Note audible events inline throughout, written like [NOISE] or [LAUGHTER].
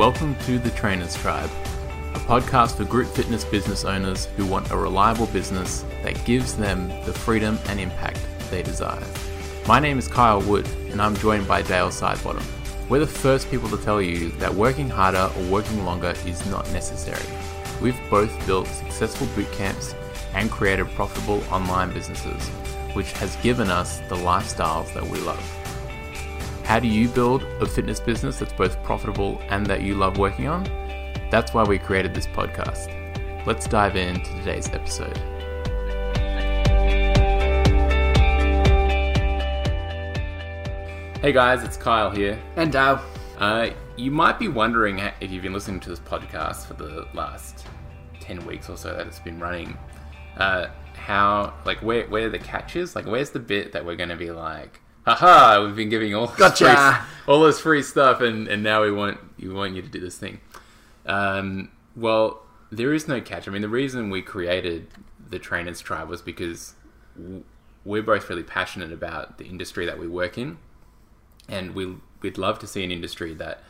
Welcome to the Trainers Tribe, a podcast for group fitness business owners who want a reliable business that gives them the freedom and impact they desire. My name is Kyle Wood, and I'm joined by Dale Sidebottom. We're the first people to tell you that working harder or working longer is not necessary. We've both built successful boot camps and created profitable online businesses, which has given us the lifestyles that we love. How do you build a fitness business that's both profitable and that you love working on? That's why we created this podcast. Let's dive into today's episode. Hey guys, it's Kyle here. And Dale. Uh, you might be wondering if you've been listening to this podcast for the last 10 weeks or so that it's been running, uh, how, like, where, where the catch is? Like, where's the bit that we're going to be like, haha, we've been giving all this Gotcha. free, all this free stuff, and, and now we want you want you to do this thing. Um, well, there is no catch. I mean, the reason we created the Trainers Tribe was because we're both really passionate about the industry that we work in, and we we'd love to see an industry that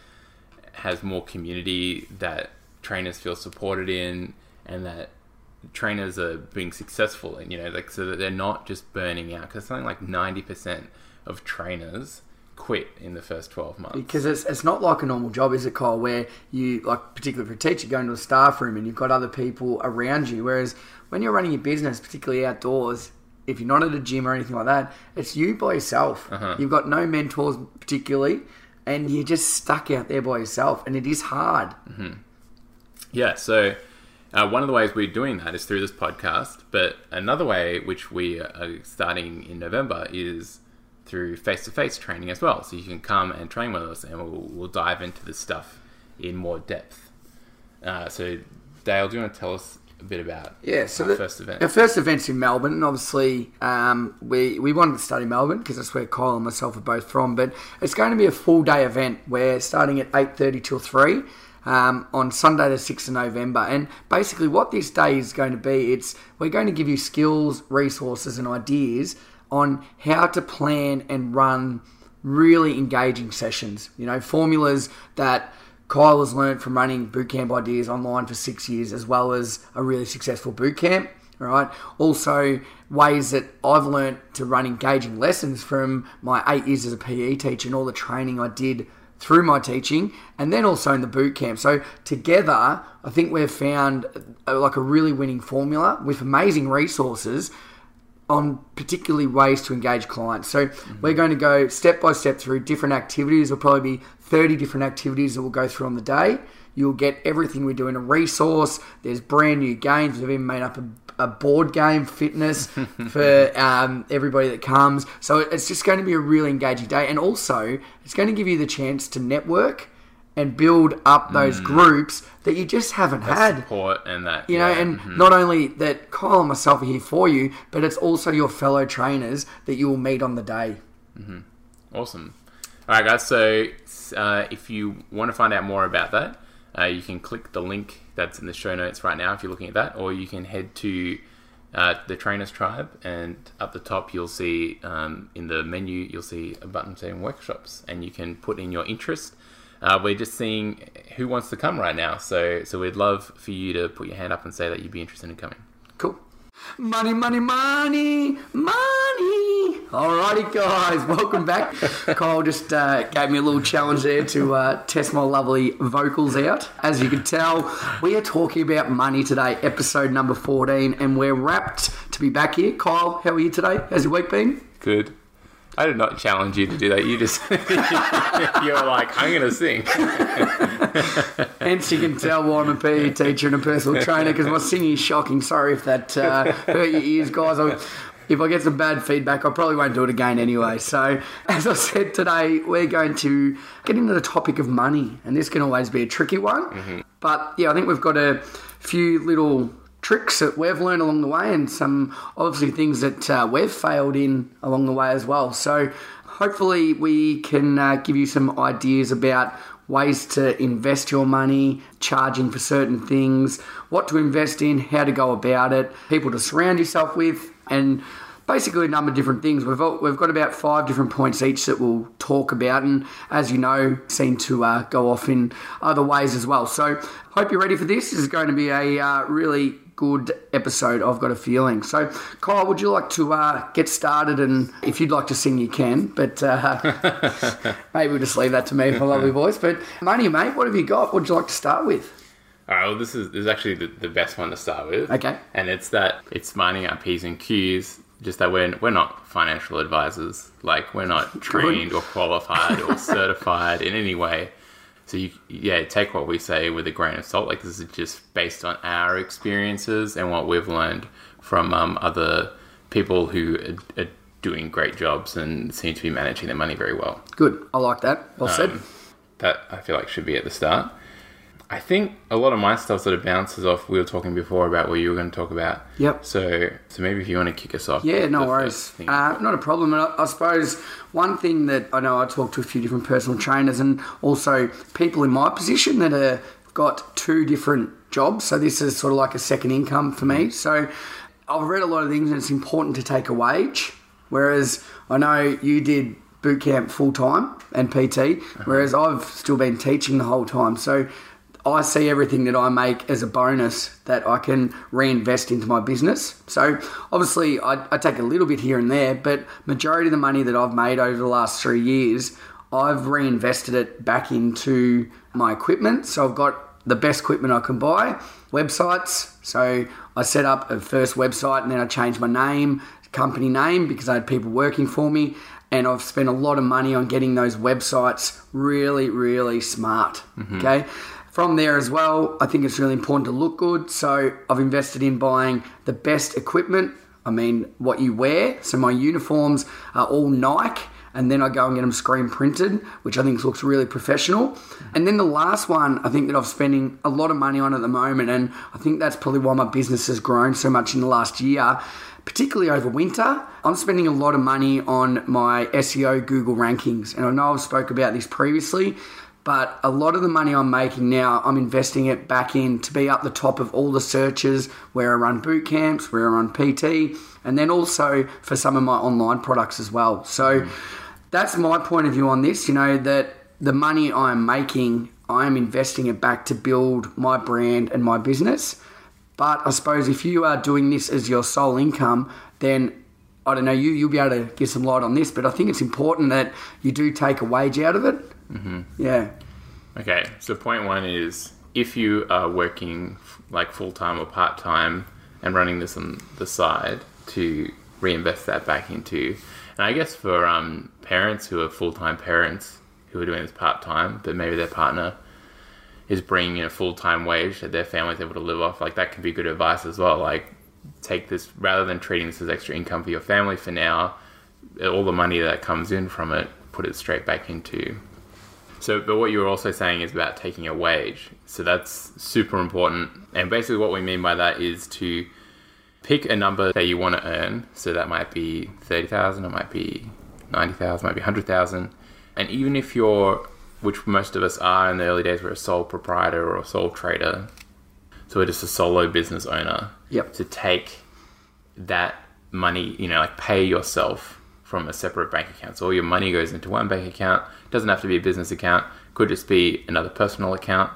has more community that trainers feel supported in, and that trainers are being successful in. You know, like so that they're not just burning out because something like ninety percent of trainers quit in the first 12 months. Because it's, it's not like a normal job, is it, Kyle, where you, like, particularly for a teacher, go into a staff room and you've got other people around you. Whereas when you're running your business, particularly outdoors, if you're not at a gym or anything like that, it's you by yourself. Uh-huh. You've got no mentors, particularly, and you're just stuck out there by yourself, and it is hard. Yeah, so uh, one of the ways we're doing that is through this podcast, but another way which we are starting in November is through face-to-face training as well. So you can come and train with us, and we'll, we'll dive into this stuff in more depth. Uh, so Dale, do you want to tell us a bit about Yeah, so the, first event? Our first event's in Melbourne, and obviously um, we we wanted to study Melbourne because that's where Kyle and myself are both from. But it's going to be a full day event. We're starting at eight thirty till three. Um, on Sunday the 6th of November and basically what this day is going to be it's we're going to give you skills resources and ideas on how to plan and run really engaging sessions you know formulas that Kyle has learned from running bootcamp ideas online for six years, as well as a really successful bootcamp. Right. Also, ways that I've learned to run engaging lessons from my eight years as a PE teacher and all the training I did through my teaching, and then also in the bootcamp. So together, I think we've found uh, like a really winning formula with amazing resources on particularly ways to engage clients. So we're going to go step by step through different activities. There'll probably be 30 different activities that we'll go through on the day. You'll get everything we do in a resource. There's brand new games. We've even made up a, a board game fitness [LAUGHS] for um, everybody that comes. So it's just going to be a really engaging day. And also, it's going to give you the chance to network and build up those groups that you just haven't had support and that you know, yeah, and mhm. not only that Kyle and myself are here for you, but it's also your fellow trainers that you will meet on the day. Awesome. All right, guys. So uh, if you want to find out more about that, uh, you can click the link that's in the show notes right now if you're looking at that, or you can head to uh, the Trainers Tribe, and up the top you'll see um, in the menu you'll see a button saying workshops, and you can put in your interest. Uh, we're just seeing who wants to come right now, so so we'd love for you to put your hand up and say that you'd be interested in coming. Cool. Money, money, money, money. Alrighty, guys, welcome back. [LAUGHS] Kyle just uh, gave me a little challenge there to uh, test my lovely vocals out. As you can tell, we are talking about money today, episode number 14, and we're wrapped to be back here. Kyle, how are you today? How's your week been? Good. I did not challenge you to do that. You just [LAUGHS] you're like, I'm gonna sing. [LAUGHS] Hence, you can tell why I'm a PE teacher and a personal trainer because my singing is shocking. Sorry if that uh, hurt your ears, guys. I, if I get some bad feedback, I probably won't do it again anyway. So, as I said today, we're going to get into the topic of money, and this can always be a tricky one. But yeah, I think we've got a few little tricks that we've learned along the way, and some obviously things that uh, we've failed in along the way as well. So, hopefully, we can uh, give you some ideas about ways to invest your money, charging for certain things, what to invest in, how to go about it, people to surround yourself with, and basically a number of different things. We've got, we've got about five different points each that we'll talk about, and as you know, seem to uh, go off in other ways as well. So, hope you're ready for this. This is going to be a uh, really good episode. I've got a feeling. So, Kyle, would you like to uh, get started? And if you'd like to sing, you can. But uh, [LAUGHS] maybe we'll just leave that to me, my lovely voice. But money, mate, what have you got? What would you like to start with? All right. Well, this is this is actually the, the best one to start with. Okay. And it's that it's minding our p's and q's. Just that we're we're not financial advisors. Like we're not [LAUGHS] trained or qualified or certified in any way. So you yeah take what we say with a grain of salt. Like this is just based on our experiences and what we've learned from um, other people who are, are doing great jobs and seem to be managing their money very well. Good. I like that. Well said. Um, that I feel like should be at the start. I think a lot of my stuff sort of bounces off. We were talking before about what you were going to talk about. Yep. So, so maybe if you want to kick us off. Yeah, no worries. Uh, not a problem. And I, I suppose one thing that I know I talked to a few different personal trainers and also people in my position that have got two different jobs. So this is sort of like a second income for me. So I've read a lot of things and it's important to take a wage. Whereas I know you did boot camp full time and PT, whereas I've still been teaching the whole time. So I see everything that I make as a bonus that I can reinvest into my business. So obviously, I, I, take a little bit here and there, but majority of the money that I've made over the last three years, I've reinvested it back into my equipment. So I've got the best equipment I can buy, websites. So I set up a first website and then I changed my name, company name, because I had people working for me and I've spent a lot of money on getting those websites really, really smart. Mm-hmm. Okay. From there as well, I think it's really important to look good. So I've invested in buying the best equipment. I mean, what you wear. So my uniforms are all Nike. And then I go and get them screen printed, which I think looks really professional. And then the last one, I think that I'm spending a lot of money on at the moment, and I think that's probably why my business has grown so much in the last year particularly over winter. I'm spending a lot of money on my SEO Google rankings, and I know I've spoke about this previously, but a lot of the money I'm making now, I'm investing it back in to be up the top of all the searches where I run boot camps, where I run PT, and then also for some of my online products as well. So mm. that's my point of view on this. You know that the money I'm making, I'm investing it back to build my brand and my business. But I suppose if you are doing this as your sole income, then I don't know, you, you'll be able to give some light on this, but I think it's important that you do take a wage out of it. Mm-hmm. Yeah. Okay, so point one is if you are working like full time or part time and running this on the side to reinvest that back into, and I guess for um, parents who are full time parents who are doing this part time, but maybe their partner is bringing in a full time wage that their family's able to live off, like that can be good advice as well. Like take this rather than treating this as extra income for your family for now, all the money that comes in from it, put it straight back into so, but what you were also saying is about taking a wage. So that's super important. And basically, what we mean by that is to pick a number that you want to earn. So that might be thirty thousand, it might be ninety thousand, might be hundred thousand. And even if you're, which most of us are in the early days, we're a sole proprietor or a sole trader. So we're just a solo business owner. Yep. To take that money, you know, like pay yourself from a separate bank account. So all your money goes into one bank account. It doesn't have to be a business account. Could just be another personal account.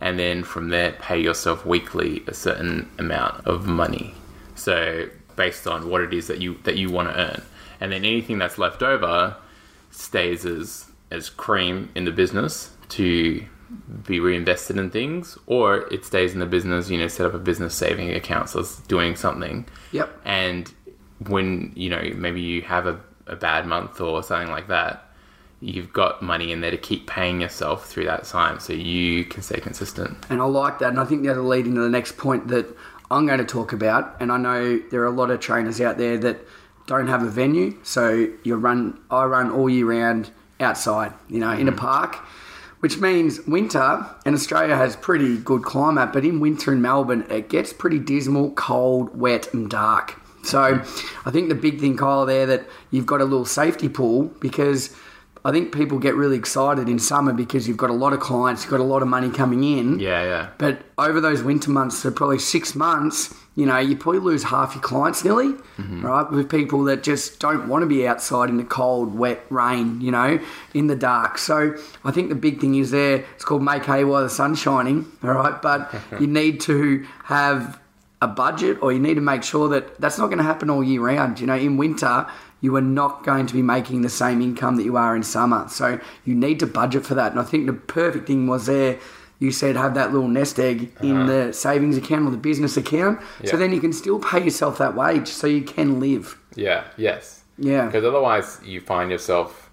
And then from there, pay yourself weekly a certain amount of money. So based on what it is that you that you want to earn, and then anything that's left over stays as as cream in the business to be reinvested in things, or it stays in the business. You know, set up a business saving account, so it's doing something. Yep. And when you know maybe you have a, a bad month or something like that, you've got money in there to keep paying yourself through that time, so you can stay consistent. And I like that. And I think that'll lead into the next point that I'm going to talk about. And I know there are a lot of trainers out there that don't have a venue. So you run, I run all year round outside, you know, in a mm. park, which means winter, and Australia has pretty good climate, but in winter in Melbourne, it gets pretty dismal, cold, wet, and dark. So I think the big thing, Kyle, there that you've got a little safety pool because I think people get really excited in summer because you've got a lot of clients, you've got a lot of money coming in. Yeah, yeah. But over those winter months, so probably six months, you know, you probably lose half your clients nearly, mm-hmm. right? With people that just don't want to be outside in the cold, wet rain, you know, in the dark. So I think the big thing is there, it's called make hay while the sun's shining, all right? But [LAUGHS] you need to have a budget or you need to make sure that that's not going to happen all year round. You know, in winter, you are not going to be making the same income that you are in summer. So you need to budget for that. And I think the perfect thing was there. You said have that little nest egg in uh-huh. the savings account or the business account. Yeah. So then you can still pay yourself that wage so you can live. Yeah, yes. Yeah. Because otherwise, you find yourself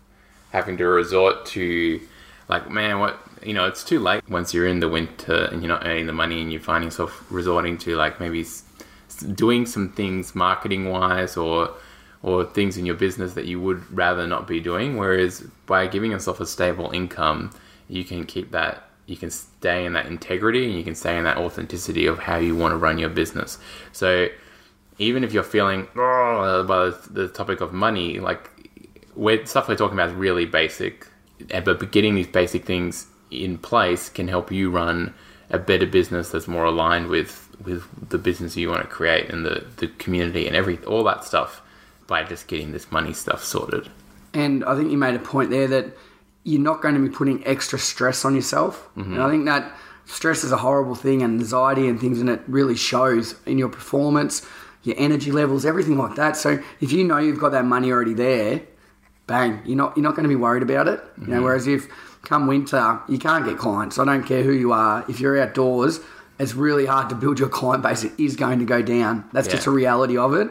having to resort to, like, man, what you know, it's too late once you're in the winter and you're not earning the money, and you find yourself resorting to like maybe doing some things marketing wise or or things in your business that you would rather not be doing. Whereas by giving yourself a stable income, you can keep that. You can stay in that integrity and you can stay in that authenticity of how you want to run your business. So even if you're feeling oh, by the, topic of money, like we're, stuff we're talking about is really basic, eh, but getting these basic things in place can help you run a better business that's more aligned with with the business you want to create and the, the community and every all that stuff by just getting this money stuff sorted. And I think you made a point there that you're not going to be putting extra stress on yourself. Mm-hmm. And I think that stress is a horrible thing, and anxiety and things, and it really shows in your performance, your energy levels, everything like that. So if you know you've got that money already there, bang, you're not you're not going to be worried about it. You know, mm-hmm. whereas if come winter you can't get clients, I don't care who you are. If you're outdoors, it's really hard to build your client base. It is going to go down. That's just a reality of it.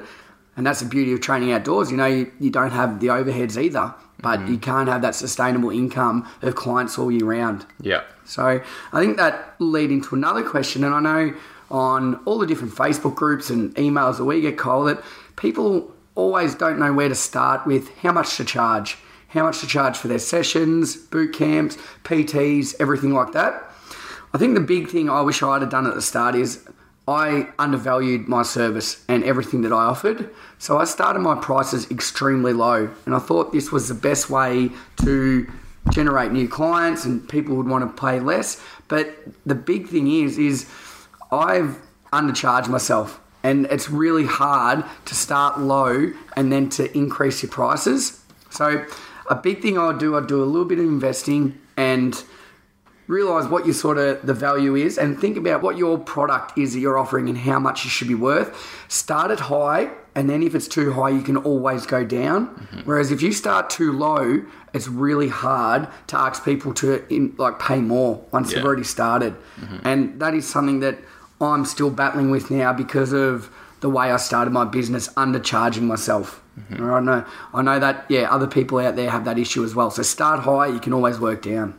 And that's the beauty of training outdoors. You know, you, you don't have the overheads either, but mm-hmm. you can't have that sustainable income of clients all year round. Yeah. So I think that lead into another question, and I know on all the different Facebook groups and emails that we get, Cole, that people always don't know where to start with how much to charge, how much to charge for their sessions, boot camps, PTs, everything like that. I think the big thing I wish I'd have done at the start is I undervalued my service and everything that I offered. So I started my prices extremely low. And I thought this was the best way to generate new clients and people would want to pay less. But the big thing is, is I've undercharged myself. And it's really hard to start low and then to increase your prices. So a big thing I'd do, I'd do a little bit of investing and realize what your sort of the value is and think about what your product is that you're offering and how much it should be worth. Start it high and then if it's too high you can always go down. Mm-hmm. Whereas if you start too low it's really hard to ask people to in, like pay more once Yeah. you've already started. Mm-hmm. And that is something that i'm still battling with now because of the way i started my business undercharging myself Right, I know, I know that yeah other people out there have that issue as well so start high you can always work down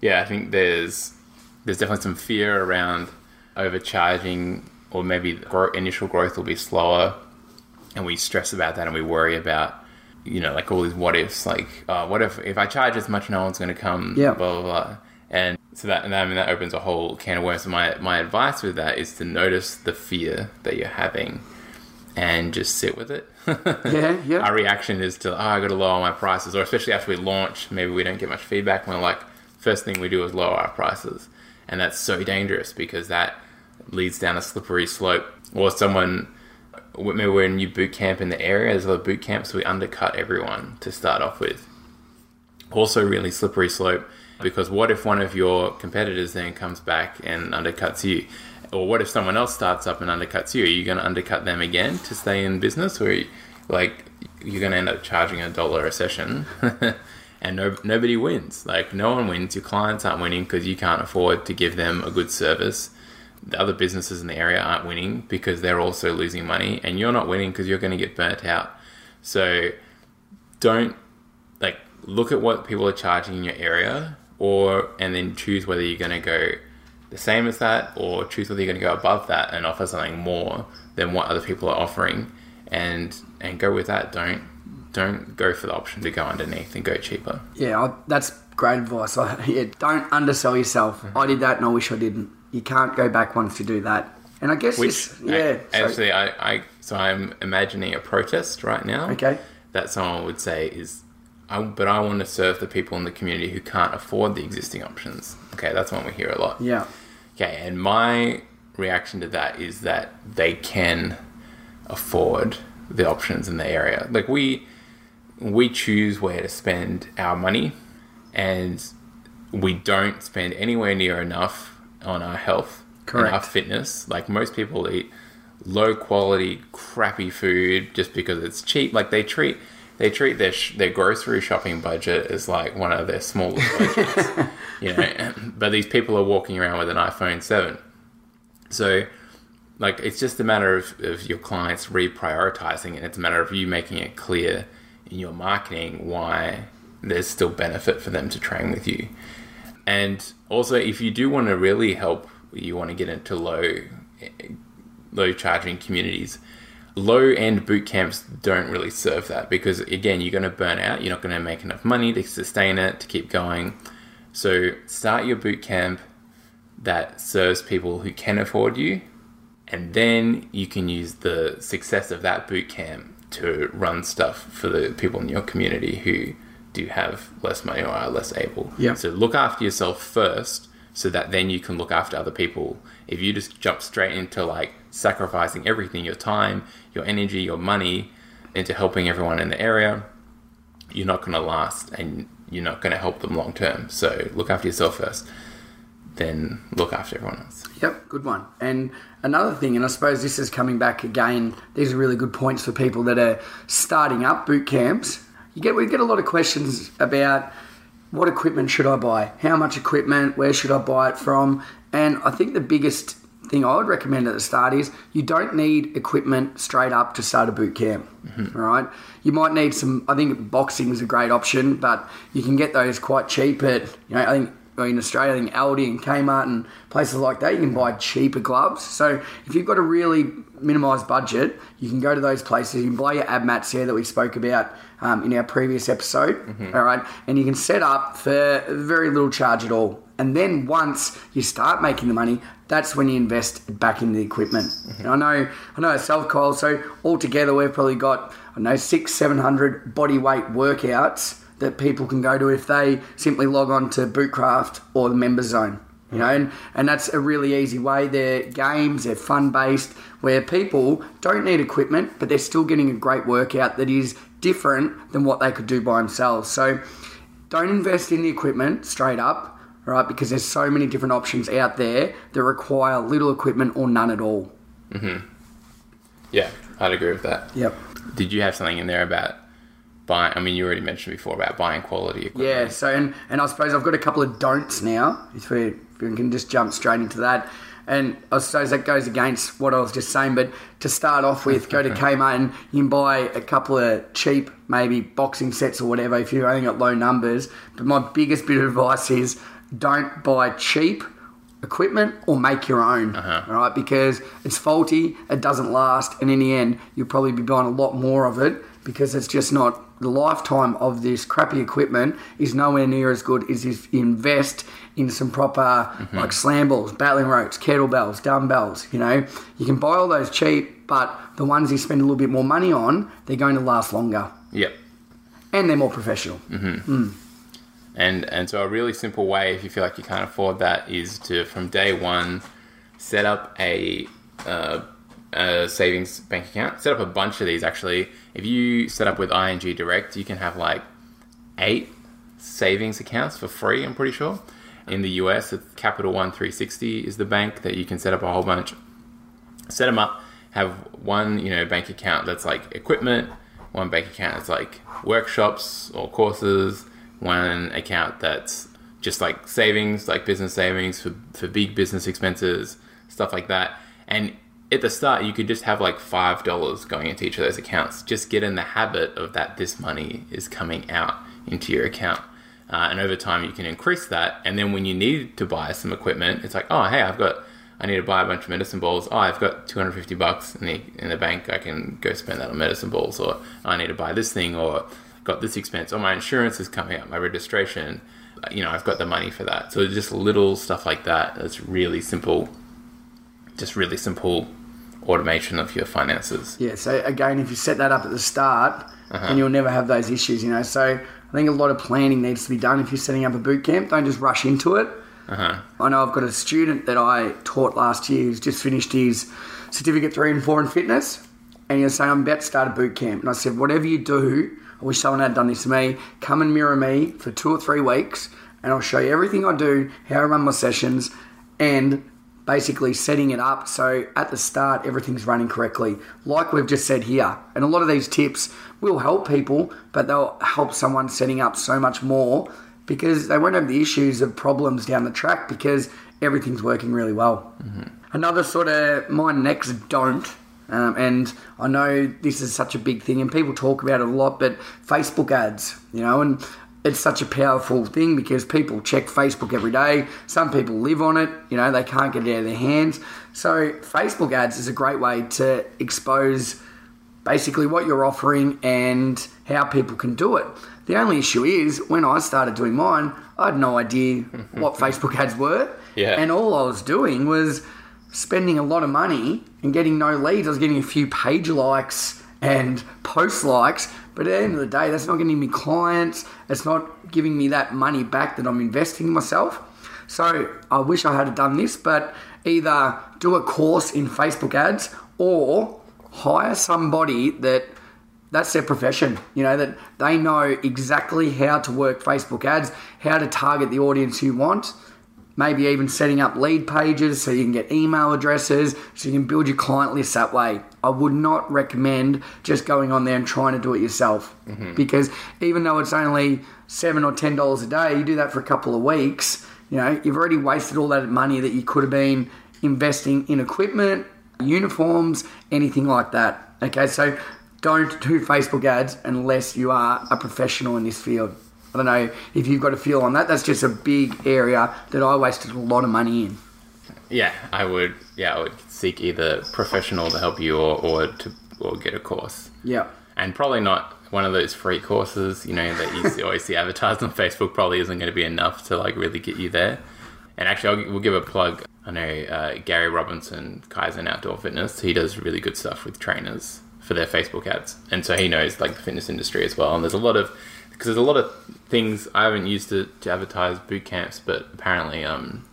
Yeah, I think there's there's definitely some fear around overcharging, or maybe the initial growth will be slower, and we stress about that and we worry about you know like all these what ifs, like uh, what if if I charge as much, no one's going to come, Yeah. blah blah blah, and so that and I mean that opens a whole can of worms. So my my advice with that is to notice the fear that you're having, and just sit with it. Yeah, [LAUGHS] yeah. Our reaction is to, oh, I got to lower my prices, or especially after we launch, maybe we don't get much feedback. We're like, first thing we do is lower our prices, and that's so dangerous because that leads down a slippery slope. Or someone, maybe we're in a new boot camp in the area. There's a lot of boot camps, so we undercut everyone to start off with. Also, really slippery slope because what if one of your competitors then comes back and undercuts you? Or what if someone else starts up and undercuts you? Are you going to undercut them again to stay in business, or like you're going to end up charging a dollar a session, [LAUGHS] and no, nobody wins? Like no one wins. Your clients aren't winning because you can't afford to give them a good service. The other businesses in the area aren't winning because they're also losing money, and you're not winning because you're going to get burnt out. So don't like look at what people are charging in your area or and then choose whether you're going to go the same as that or choose whether you're going to go above that and offer something more than what other people are offering and and go with that don't don't go for the option to go underneath and go cheaper Yeah, I, that's great advice. [LAUGHS] I, yeah, don't undersell yourself. Mm-hmm. I did that, and I wish I didn't. You can't go back once you do that. And I guess which this, yeah, I- so- actually I, I so i'm imagining a protest right now Okay. that someone would say is I, but I want to serve the people in the community who can't afford the existing options. Okay, that's one we hear a lot. Yeah. Okay, and my reaction to that is that they can afford the options in the area. Like we we choose where to spend our money and we don't spend anywhere near enough on our health Correct. and our fitness. Like most people eat low quality crappy food just because it's cheap. Like they treat they treat their sh- their grocery shopping budget as like one of their smallest [LAUGHS] budgets, you know. [LAUGHS] But these people are walking around with an iPhone seven, so like it's just a matter of, of your clients reprioritizing, and it's a matter of you making it clear in your marketing why there's still benefit for them to train with you. And also, if you do want to really help, you want to get into low eh, low charging communities low end boot camps don't really serve that because again you're going to burn out. You're not going to make enough money to sustain it to keep going. So start your boot camp that serves people who can afford you and then you can use the success of that boot camp to run stuff for the people in your community who do have less money or are less able. Yeah. so look after yourself first so that then you can look after other people. If you just jump straight into like sacrificing everything your time your energy your money into helping everyone in the area you're not going to last and you're not going to help them long term so look after yourself first then look after everyone else Yep, good one. And another thing, and I suppose this is coming back again. These are really good points for people that are starting up boot camps. You get we get a lot of questions about what equipment should I buy, how much equipment, where should I buy it from, and I think the biggest thing I would recommend at the start is you don't need equipment straight up to start a boot camp. Mm-hmm. All right, you might need some. I think boxing is a great option, but you can get those quite cheap at you know I think in Australia, I think Aldi and Kmart and places like that, you can buy cheaper gloves. So if you've got a really minimised budget, you can go to those places. You can buy your ab mats here that we spoke about um, in our previous episode. all right, and you can set up for very little charge at all. And then once you start making the money, that's when you invest back in the equipment. And I know, I know self Kyle. So altogether, we've probably got I don't know six, seven hundred body weight workouts that people can go to if they simply log on to Bootcraft or the Member Zone. You know, and, and that's a really easy way. They're games, they're fun based, where people don't need equipment, but they're still getting a great workout that is different than what they could do by themselves. So don't invest in the equipment straight up, right? Because there's so many different options out there that require little equipment or none at all. Hmm. yeah i'd agree with that Yep. did you have something in there about buying i mean you already mentioned before about buying quality equipment Yeah, so and, and I suppose I've got a couple of don'ts now. If we, if we can just jump straight into that. And I suppose that goes against what I was just saying, but to start off with, go to [LAUGHS] Kmart and you can buy a couple of cheap, maybe boxing sets or whatever if you've only got low numbers. But my biggest bit of advice is don't buy cheap equipment or make your own, all right? Because it's faulty, it doesn't last, and in the end, you'll probably be buying a lot more of it because it's just not the lifetime of this crappy equipment is nowhere near as good as if you invest in some proper mm-hmm. like slam balls, battling ropes, kettlebells, dumbbells. You know, you can buy all those cheap, but the ones you spend a little bit more money on, they're going to last longer yep and they're more professional. Mm-hmm. Mm. And and so a really simple way, if you feel like you can't afford that, is to from day one set up a, uh, a savings bank account. Set up a bunch of these actually. If you set up with ING Direct, you can have like eight savings accounts for free. I'm pretty sure. In the US, Capital One 360 is the bank that you can set up a whole bunch. Set them up. Have one you know bank account that's like equipment. One bank account that's like workshops or courses one account that's just like savings, like business savings for, for big business expenses, stuff like that. And at the start, you could just have like $5 going into each of those accounts. Just get in the habit of that this money is coming out into your account. Uh, and over time, you can increase that. And then when you need to buy some equipment, it's like, oh, hey, I've got, I need to buy a bunch of medicine balls. Oh, I've got 250 bucks in the, in the bank. I can go spend that on medicine balls. Or I need to buy this thing. Or got this expense, or my insurance is coming up, my registration, you know, I've got the money for that. So it's just little stuff like that. That's really simple, just really simple automation of your finances. Yeah, so again, if you set that up at the start, then you'll never have those issues, you know. So I think a lot of planning needs to be done if you're setting up a boot camp. Don't just rush into it. Uh-huh. I know I've got a student that I taught last year who's just finished his certificate three and four in fitness, and he was saying, I'm about to start a boot camp. And I said, whatever you do, I wish someone had done this to me, come and mirror me for two or three weeks, and I'll show you everything I do, how I run my sessions, and basically setting it up so at the start everything's running correctly, like we've just said here. And a lot of these tips will help people, but they'll help someone setting up so much more because they won't have the issues of problems down the track because everything's working really well. Another sort of my next don't, um, and I know this is such a big thing, and people talk about it a lot, but Facebook ads, you know, and it's such a powerful thing because people check Facebook every day. Some people live on it, you know, they can't get it out of their hands. So, Facebook ads is a great way to expose basically what you're offering and how people can do it. The only issue is when I started doing mine, I had no idea [LAUGHS] what Facebook ads were. Yeah. And all I was doing was spending a lot of money and getting no leads. I was getting a few page likes and post likes, but at the end of the day, that's not getting me clients. It's not giving me that money back that I'm investing in myself. So I wish I had done this, but either do a course in Facebook ads or hire somebody that that's their profession. You know, that they know exactly how to work Facebook ads, how to target the audience you want, maybe even setting up lead pages so you can get email addresses, so you can build your client list that way. I would not recommend just going on there and trying to do it yourself mm-hmm. because even though it's only seven or ten dollars a day, you do that for a couple of weeks, you know, you've already wasted all that money that you could have been investing in equipment, uniforms, anything like that. Okay, so don't do Facebook ads unless you are a professional in this field. I don't know if you've got a feel on that. That's just a big area that I wasted a lot of money in. Yeah, I would. Yeah, I would seek either professional to help you or, or to or get a course, Yeah. and probably not one of those free courses. You know that you see- always see advertised on [LAUGHS] Facebook. Probably isn't going to be enough to like really get you there. And actually, I'll, we'll give a plug. I know uh, Gary Robinson, Kaizen Outdoor Fitness. He does really good stuff with trainers for their Facebook ads, and so he knows like the fitness industry as well. And there's a lot of because there's a lot of things I haven't used to, to advertise boot camps, but apparently, um,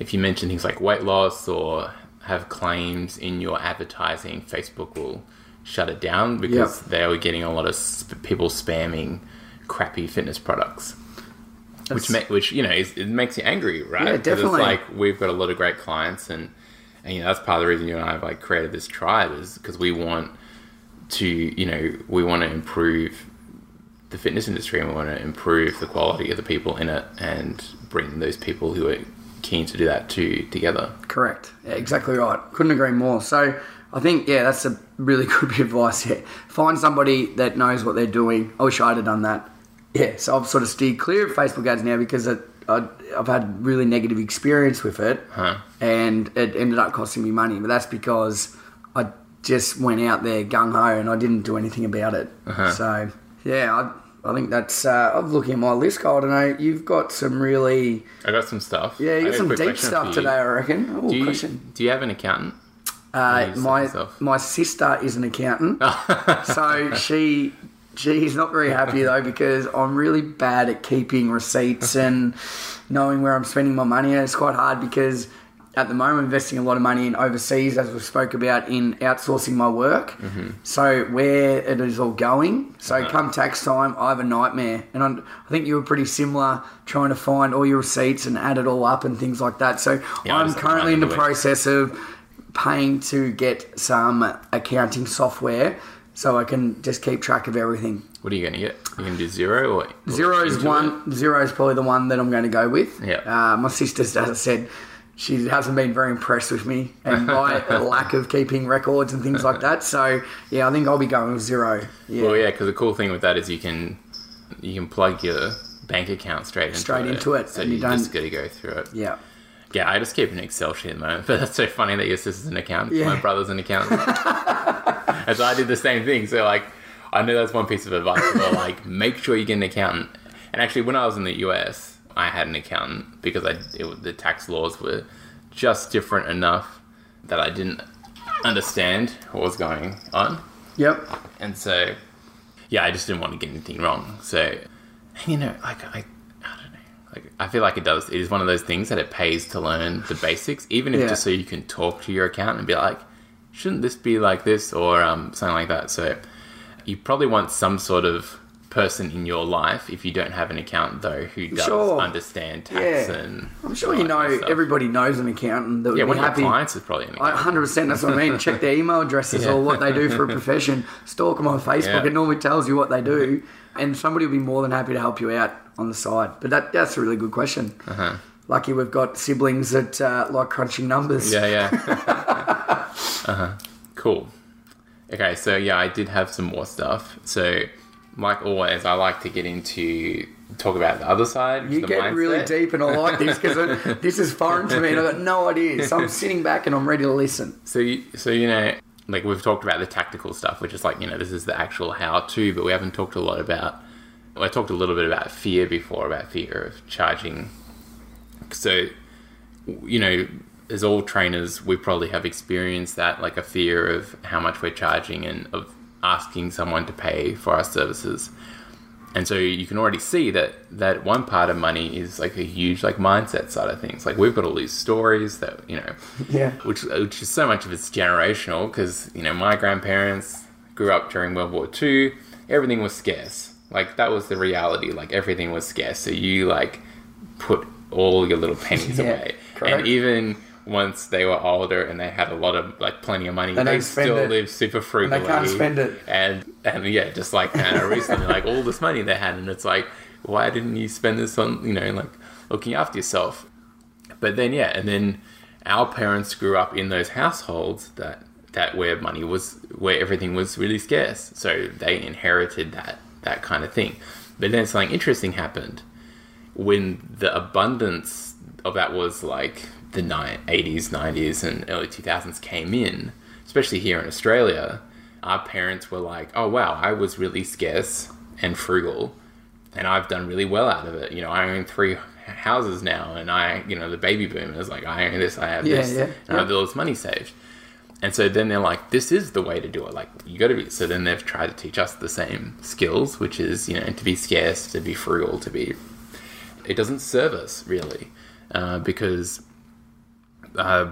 if you mention things like weight loss or have claims in your advertising, Facebook will shut it down because Yep. they were getting a lot of sp- people spamming crappy fitness products. Which, ma- which you know, is, it makes you angry, right? Yeah, definitely. It's like we've got a lot of great clients, and and you know that's part of the reason you and I have like created this tribe is because we want to, you know, we want to improve the fitness industry and we want to improve the quality of the people in it and bring those people who are keen to do that too together. Correct. Yeah, exactly right. Couldn't agree more. So I think, yeah, that's a really [LAUGHS] good bit of advice here. Find somebody that knows what they're doing. I wish I'd have done that. Yeah, so I've sort of steered clear of Facebook ads now because it, I, I've had really negative experience with it, Huh. and it ended up costing me money. But that's because I just went out there gung ho and I didn't do anything about it. Uh-huh. So yeah, I, I think that's. Uh, I'm looking at my list. I don't know. You've got some really I got some stuff. yeah, you got a some deep stuff today. I reckon. Oh, Do you, question. do you have an accountant? Uh, my my sister is an accountant, [LAUGHS] so she she's not very happy though because I'm really bad at keeping receipts and knowing where I'm spending my money. And it's quite hard because at the moment investing a lot of money in overseas, as we spoke about in outsourcing my work. So where it is all going. So Uh-huh. come tax time, I have a nightmare, and I'm, I think you were pretty similar trying to find all your receipts and add it all up and things like that. So Yeah, I'm currently in the it. process of paying to get some accounting software so I can just keep track of everything. What are you going to get? You're going to do Xero or or Xero is one. Xero is probably the one that I'm going to go with. Yeah. Uh, my sister, as I said, she hasn't been very impressed with me and my [LAUGHS] lack of keeping records and things like that. So yeah, I think I'll be going with Xero. Yeah. Well, yeah, because the cool thing with that is you can you can plug your bank account straight into Straight it. into it, so you, you just got to go through it. Yeah. Yeah, I just keep an Excel sheet at the moment, [LAUGHS] but that's so funny that your sister's an accountant. Yeah. My brother's an accountant. [LAUGHS] and so I did the same thing. So like, I know that's one piece of advice. But like, make sure you get an accountant. And actually, when I was in the US, I had an accountant because I it, the tax laws were just different enough that I didn't understand what was going on. Yep. And so, yeah, I just didn't want to get anything wrong. So, you know, like I, I don't know. Like I feel like it does. It is one of those things that it pays to learn the basics, even if Yeah. just so you can talk to your accountant and be like, shouldn't this be like this or um, something like that. So you probably want some sort of person in your life if you don't have an accountant though who does Sure. understand tax Yeah. and I'm sure you all that kind know everybody knows an accountant that would yeah be one happy. clients is probably an accountant. 100%, that's what I mean. Check their email addresses [LAUGHS] Yeah. or what they do for a profession. Stalk them on Facebook. Yeah. It normally tells you what they do. And somebody will be more than happy to help you out on the side. But that, that's a really good question. Uh-huh. Lucky we've got siblings that uh, like crunching numbers. Yeah, yeah. [LAUGHS] uh-huh. Cool. Okay, so yeah, I did have some more stuff. So, like always, I like to get into talk about the other side. You the get really deep, and I like this because [LAUGHS] this is foreign to me, and I've got no idea. So I'm sitting back and I'm ready to listen. So, you, so you know, like we've talked about the tactical stuff, which is like you know this is the actual how-to, but we haven't talked a lot about. Well, I talked a little bit about fear before, about fear of charging. So, you know, as all trainers, we probably have experienced that, like a fear of how much we're charging and of asking someone to pay for our services. And so you can already see that that one part of money is like a huge like mindset side of things. Like we've got all these stories that you know, [LAUGHS] Yeah. which which is so much of it's generational because you know my grandparents grew up during World War II. Everything was scarce. Like that was the reality. Like everything was scarce. So you like put all your little pennies Yeah, away, correct. and even once they were older and they had a lot of like plenty of money, They they, still it. lived super frugally. They can't spend it. And and yeah, just like of recently, like all this money they had, and it's like, why didn't you spend this on you know like looking after yourself? But then yeah, and then our parents grew up in those households that that where money was where everything was really scarce, so they inherited that that kind of thing. But then something interesting happened when the abundance of that was like the ni- 80s, 90s, and early 2000s came in, especially here in Australia, our parents were like, oh wow, I was really scarce and frugal, and I've done really well out of it. You know, I own three houses now, and I, you know, the baby boomers, like, I own this, I have Yeah, this, yeah, and I have all this money saved. And so then they're like, this is the way to do it. Like, you got to be. So then they've tried to teach us the same skills, which is, you know, to be scarce, to be frugal, to be. It doesn't serve us really, uh, because uh,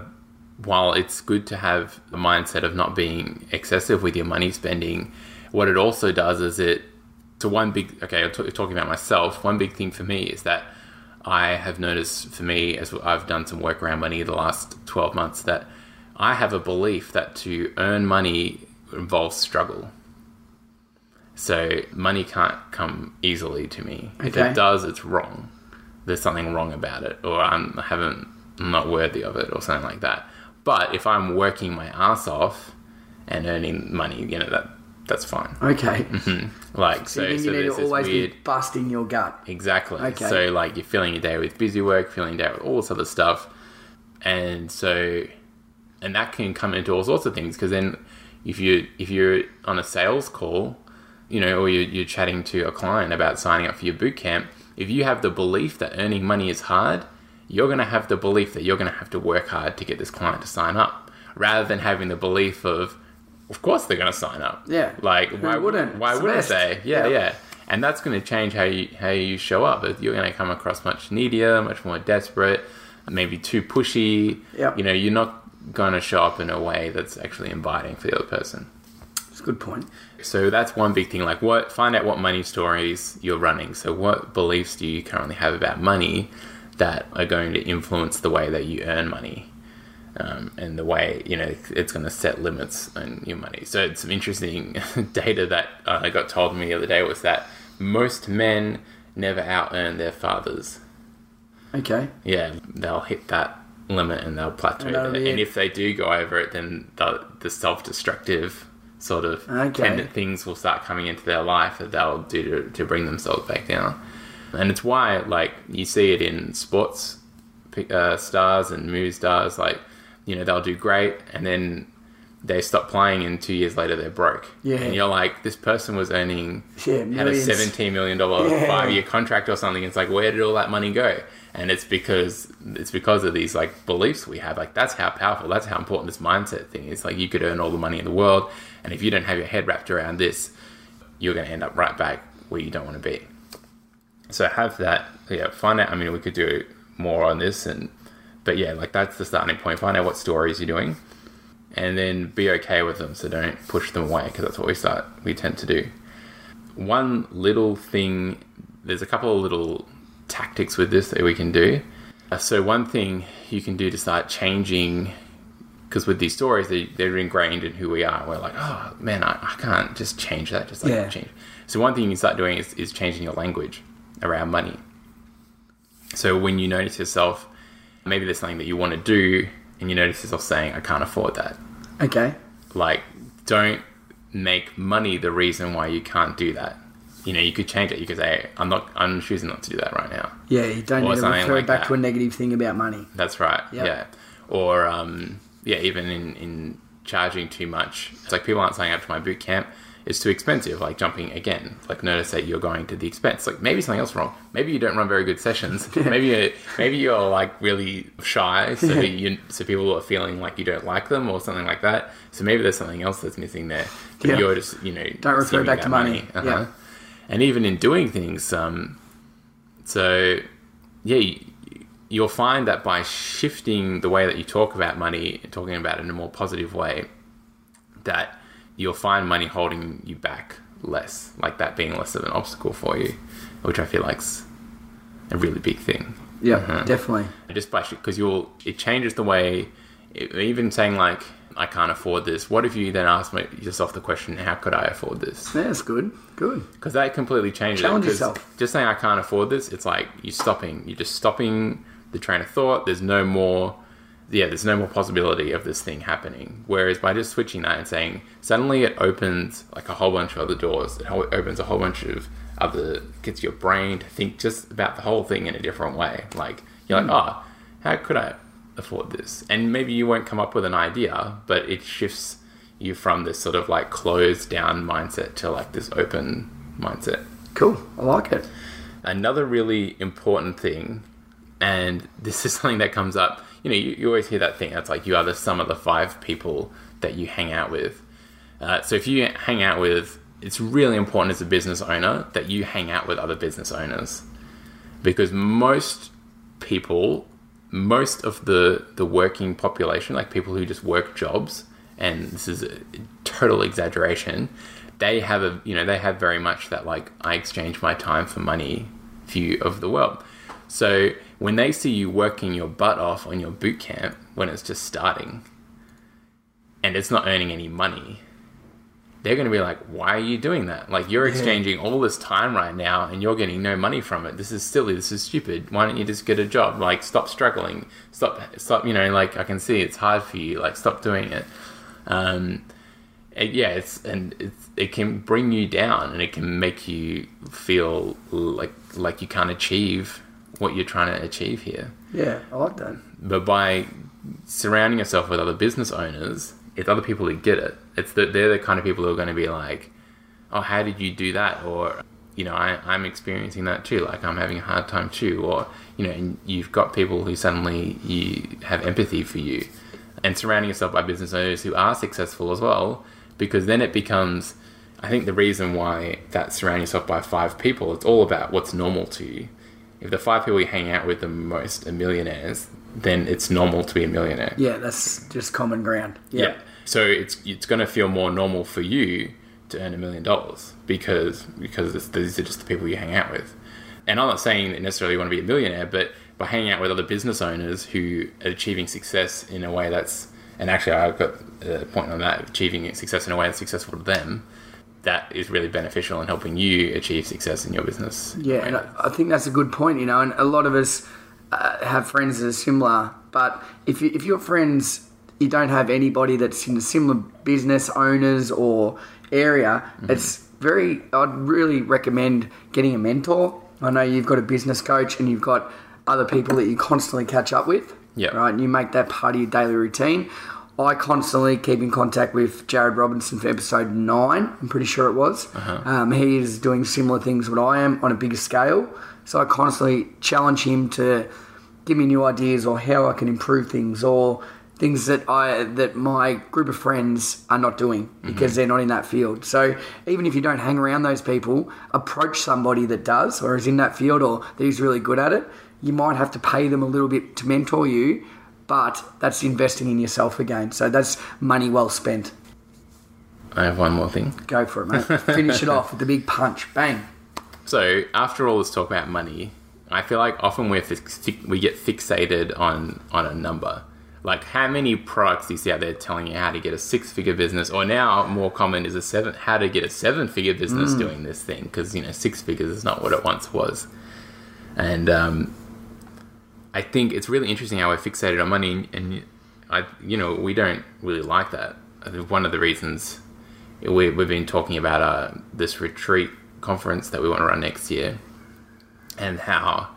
while it's good to have a mindset of not being excessive with your money spending, what it also does is it. So one big okay, I'm t- talking about myself. One big thing for me is that I have noticed for me as I've done some work around money the last twelve months that I have a belief that to earn money involves struggle. So money can't come easily to me. If it does, it's wrong. There's something wrong about it, or I'm, I haven't, I'm not worthy of it, or something like that. But if I'm working my ass off and earning money, you know that that's fine. Okay. [LAUGHS] Mm-hmm. Like So, so, then so you need to always weird. be busting your gut. Exactly. Okay. So like you're filling your day with busy work, filling your day with all this other stuff, and so and that can come into all sorts of things because then if you if you're on a sales call, you know, or you're, you're chatting to a client about signing up for your boot camp, if you have the belief that earning money is hard, you're going to have the belief that you're going to have to work hard to get this client to sign up, rather than having the belief of, of course they're going to sign up. Yeah. Like Who why wouldn't? Why It's wouldn't best. they? Yeah, Yeah. yeah. And that's going to change how you how you show up. You're going to come across much needier, much more desperate, maybe too pushy. Yep. You know, you're not going to show up in a way that's actually inviting for the other person. It's a good point. So that's one big thing. Like, what find out what money stories you're running. So, what beliefs do you currently have about money that are going to influence the way that you earn money, um, and the way you know it's going to set limits on your money. So, it's some interesting [LAUGHS] data that uh, I got told me the other day was that most men never out earn their fathers. Okay. Yeah, they'll hit that limit and they'll plateau And there. And if they do go over it, then the, the self-destructive sort of Okay. things will start coming into their life that they'll do to, to bring themselves back down. And it's why, like, you see it in sports uh, stars and movie stars, like, you know, they'll do great and then they stop playing and two years later they're broke. Yeah. And you're like, this person was earning Yeah, had a millions. seventeen million dollar Yeah. five year contract or something. It's like where did all that money go? And it's because it's because of these like beliefs we have. Like that's how powerful, that's how important this mindset thing is. Like you could earn all the money in the world, and if you don't have your head wrapped around this, you're going to end up right back where you don't want to be. So have that. Yeah, find out. I mean, we could do more on this, and but yeah, like that's the starting point. Find out what stories you're doing, and then be okay with them. So don't push them away because that's what we start. We tend to do. One little thing. There's a couple of little tactics with this that we can do. Uh, So one thing you can do to start changing, because with these stories, they, they're ingrained in who we are. We're like, oh man, I, I can't just change that. Just like Yeah. change. So one thing you can start doing is, is changing your language around money. So when you notice yourself, maybe there's something that you want to do, and you notice yourself saying, I can't afford that. Okay. Like, don't make money the reason why you can't do that. You know, you could change it. You could say, I'm not, I'm choosing not to do that right now. Yeah, you don't Or need to refer like back that. to a negative thing about money. That's right. Yep. Yeah. Or um, yeah, even in, in charging too much. It's like people aren't signing up to my boot camp. It's too expensive. Like jumping again. Like notice that you're going to the expense. Like maybe something else wrong. Maybe you don't run very good sessions. [LAUGHS] maybe you maybe you're like really shy. So you so people are feeling like you don't like them or something like that. So maybe there's something else that's missing there. But Yeah. you're just you know Don't refer back to money. Uh-huh. Yeah. And even in doing things, um, so yeah, you- you'll find that by shifting the way that you talk about money, talking about it in a more positive way, that you'll find money holding you back less, like that being less of an obstacle for you, which I feel like's a really big thing. Yeah, Uh-huh. definitely. Just by because you'll it changes the way, even saying like I can't afford this. What if you then ask me- yourself the question, how could I afford this? Yeah, that's good. Good. because that completely changes Challenge it. yourself. Just saying I can't afford this, it's like you're stopping. You're just stopping the train of thought. There's no more. Yeah, there's no more possibility of this thing happening. Whereas by just switching that and saying, suddenly it opens like a whole bunch of other doors. It opens a whole bunch of other gets your brain to think just about the whole thing in a different way. Like you're like, oh, how could I afford this? And maybe you won't come up with an idea, but it shifts you from this sort of like closed down mindset to like this open mindset. Cool. I like it. Another really important thing, and [LAUGHS] this is something that comes up, you know, you, you always hear that thing that's like you are the sum of the five people that you hang out with. Uh, so if you hang out with, it's really important as a business owner that you hang out with other business owners because most people, most of the the working population, like people who just work jobs, and this is a total exaggeration, they have a you know they have very much that like I exchange my time for money view of the world. So when they see you working your butt off on your boot camp when it's just starting, and it's not earning any money, they're going to be like, why are you doing that? Like, you're exchanging all this time right now and you're getting no money from it. This is silly. This is stupid. Why don't you just get a job? Like, stop struggling. Stop, stop, you know, like, I can see it's hard for you. Like, stop doing it. Um, yeah, it's, and it's, it can bring you down and it can make you feel like, like you can't achieve what you're trying to achieve here Yeah, I like that. but by surrounding yourself with other business owners, it's other people who get it. It's that they're the kind of people who are going to be like, "Oh, how did you do that?" Or, you know, I, I'm experiencing that too. Like I'm having a hard time too. Or, you know, and you've got people who suddenly you have empathy for you, and surrounding yourself by business owners who are successful as well, because then it becomes. I think the reason why that surround yourself by five people, it's all about what's normal to you. If the five people you hang out with the most are millionaires, then it's normal to be a millionaire. Yeah, that's just common ground. Yeah. So it's it's going to feel more normal for you to earn a million dollars because because it's, these are just the people you hang out with. And I'm not saying that necessarily you want to be a millionaire, but by hanging out with other business owners who are achieving success in a way that's and actually I've got a point on that achieving success in a way that's successful to them. That is really beneficial in helping you achieve success in your business. Yeah, and I, I think that's a good point, you know, and a lot of us uh, have friends that are similar, but if, you, if your friends, you don't have anybody that's in a similar business, owners, or area, it's very, I'd really recommend getting a mentor. I know you've got a business coach and you've got other people that you constantly catch up with. Yeah. Right, and you make that part of your daily routine. I constantly keep in contact with Jared Robinson for episode nine. I'm pretty sure it was. Um, he is doing similar things what I am on a bigger scale. So I constantly challenge him to give me new ideas or how I can improve things or things that I that my group of friends are not doing because they're not in that field. So even if you don't hang around those people, approach somebody that does or is in that field or that is really good at it. You might have to pay them a little bit to mentor you, but that's investing in yourself again. So that's money well spent. I have one more thing. Go for it, mate. Finish it [LAUGHS] off with the big punch. Bang. So after all this talk about money, I feel like often we're fix- we get fixated on on a number. Like how many products do you see out there telling you how to get a six figure business, or now more common is a seven how to get a seven figure business doing this thing because you know six figures is not what it once was, and um, I think it's really interesting how we're fixated on money, and I you know we don't really like that. One of the reasons we, we've been talking about uh, this retreat conference that we want to run next year and how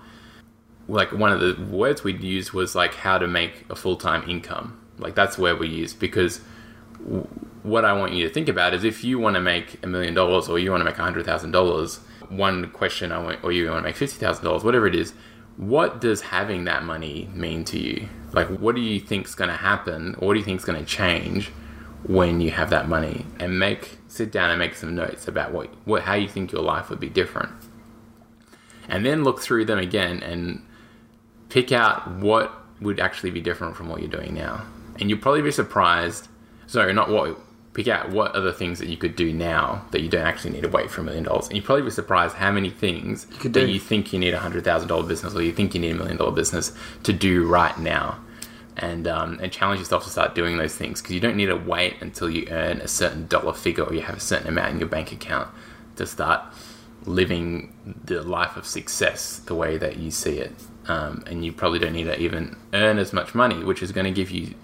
like one of the words we'd use was like how to make a full-time income like that's where we use because w- what i want you to think about is if you want to make a million dollars or you want to make a hundred thousand dollars one question i want or you want to make fifty thousand dollars whatever it is what does having that money mean to you? Like what do you think is going to happen or what do you think is going to change when you have that money? And make sit down and make some notes about what, what how you think your life would be different. And then look through them again and pick out what would actually be different from what you're doing now. And you'll probably be surprised sorry not what pick out what are the things that you could do now that you don't actually need to wait for a million dollars and you'll probably be surprised how many things could that do. you think you need a hundred thousand dollar business or you think you need a million dollar business to do right now and um, and challenge yourself to start doing those things because you don't need to wait until you earn a certain dollar figure or you have a certain amount in your bank account to start living the life of success the way that you see it. Um, and you probably don't need to even earn as much money, which is going to give you,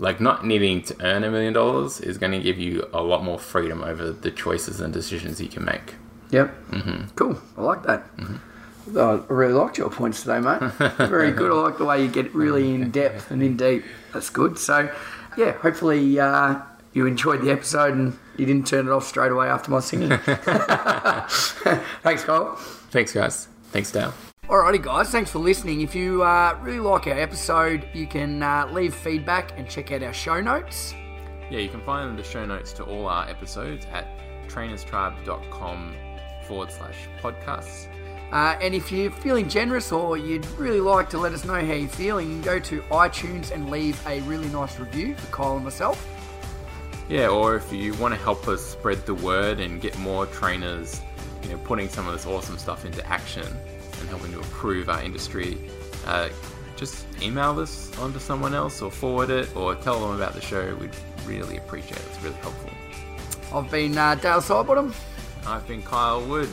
like, not needing to earn a million dollars is going to give you a lot more freedom over the choices and decisions you can make. Yep. Mm-hmm. Cool. I like that. Oh, I really liked your points today, mate. [LAUGHS] Very good. I like the way you get really in depth and in deep. That's good. So, yeah, hopefully uh, you enjoyed the episode and you didn't turn it off straight away after my singing. [LAUGHS] [LAUGHS] Thanks, Kyle. Thanks, guys. Thanks, Dale. Alrighty, guys, thanks for listening. If you uh, really like our episode, you can uh, leave feedback and check out our show notes. Yeah, you can find the show notes to all our episodes at trainerstribe.com forward slash podcasts. Uh, and if you're feeling generous or you'd really like to let us know how you're feeling, you can go to iTunes and leave a really nice review for Kyle and myself. Yeah, or if you want to help us spread the word and get more trainers, you know, putting some of this awesome stuff into action and helping to improve our industry, uh, just email this onto someone else or forward it or tell them about the show. We'd really appreciate it. It's really helpful. I've been uh, Dale Sidebottom. I've been Kyle Wood.